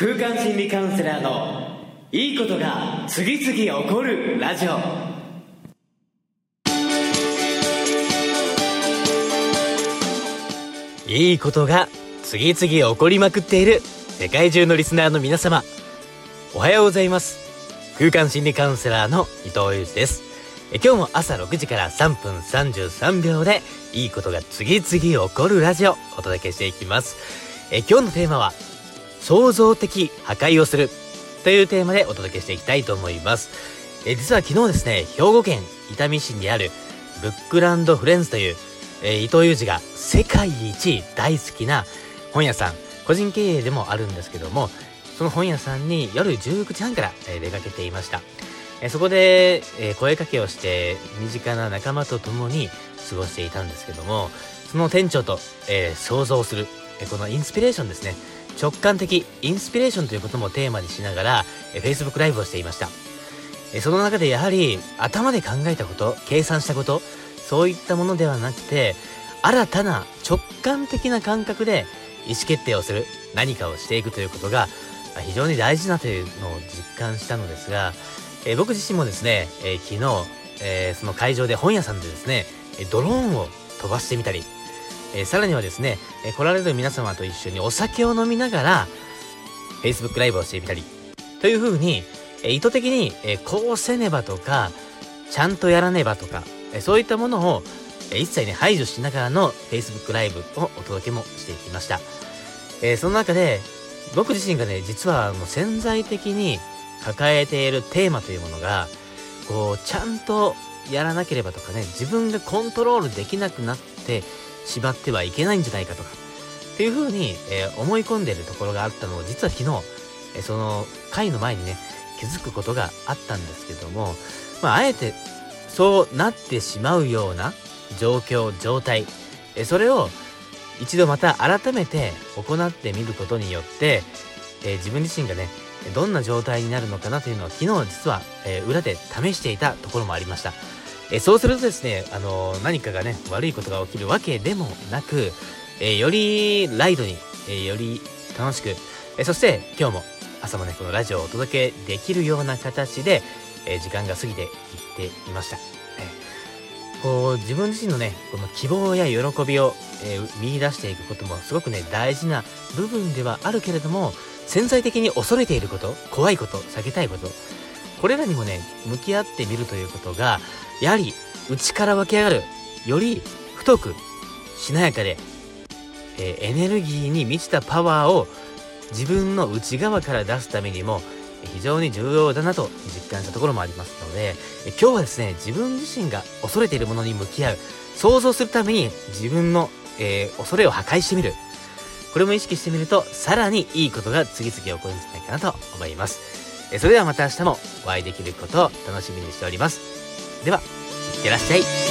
空間心理カウンセラーのいいことが次々起こるラジオ。いいことが次々起こりまくっている世界中のリスナーの皆様。おはようございます。空間心理カウンセラーの伊藤裕二です。え今日も朝6時から3分33秒でいいことが次々起こるラジオお届けしていきます。え今日のテーマは創造的破壊をする。というテーマでお届けしていきたいと思います。え実は昨日ですね兵庫県伊丹市にあるブックランドフレンズという、えー、伊藤裕二が世界一大好きな本屋さん。個人経営でもあるんですけどもその本屋さんに夜19時半から、え、出かけていました。えそこで、え声かけをして身近な仲間と共に過ごしていたんですけどもその店長と、えー、想像する、えこのインスピレーションですね。直感的インスピレーションということもテーマにしながら、え Facebook ライブをしていました、えその中でやはり頭で考えたこと計算したことそういったものではなくて新たな直感的な感覚で意思決定をする何かをしていくということが非常に大事だというのを実感したのですがえ、僕自身もですね、え、昨日、え、その会場で本屋さんでですね、ドローンを飛ばしてみたり、えさらにはですね、え来られる皆様と一緒にお酒を飲みながら、Facebook ライブをしてみたり、というふうに、え意図的に、えこうせねばとか、ちゃんとやらねばとか、えそういったものを、え一切ね、排除しながらの Facebook ライブをお届けもしていきました。えその中で、僕自身がね、実はもう潜在的に、抱えているテーマというものがこうちゃんとやらなければとかね自分がコントロールできなくなってしまってはいけないんじゃないかとかっていうふうに、えー、思い込んでるところがあったのを実は昨日、えー、その回の前にね気づくことがあったんですけども、まあ、あえてそうなってしまうような状況状態、えー、それを一度また改めて行ってみることによって、え自分自身がねどんな状態になるのかなというのは昨日実は、えー、裏で試していたところもありました。え、そうするとですね、あの、何かがね、悪いことが起きるわけでもなく、えよりライドに、えより楽しく、えそして今日も朝もね、このラジオをお届けできるような形で、え時間が過ぎていっていました。えこう、自分自身のね、この希望や喜びを、え見出していくこともすごくね、大事な部分ではあるけれども、潜在的に恐れていること、怖いこと、避けたいこと、これらにもね、向き合ってみるということが、やはり内から湧き上がる、より太く、しなやかで、えー、エネルギーに満ちたパワーを自分の内側から出すためにも非常に重要だなと実感したところもありますので、今日はですね、自分自身が恐れているものに向き合う、想像するために自分の、えー、恐れを破壊してみる。これも意識してみると、さらにいいことが次々起こるんじゃないかなと思います。それではまた明日もお会いできることを楽しみにしております。では、いってらっしゃい。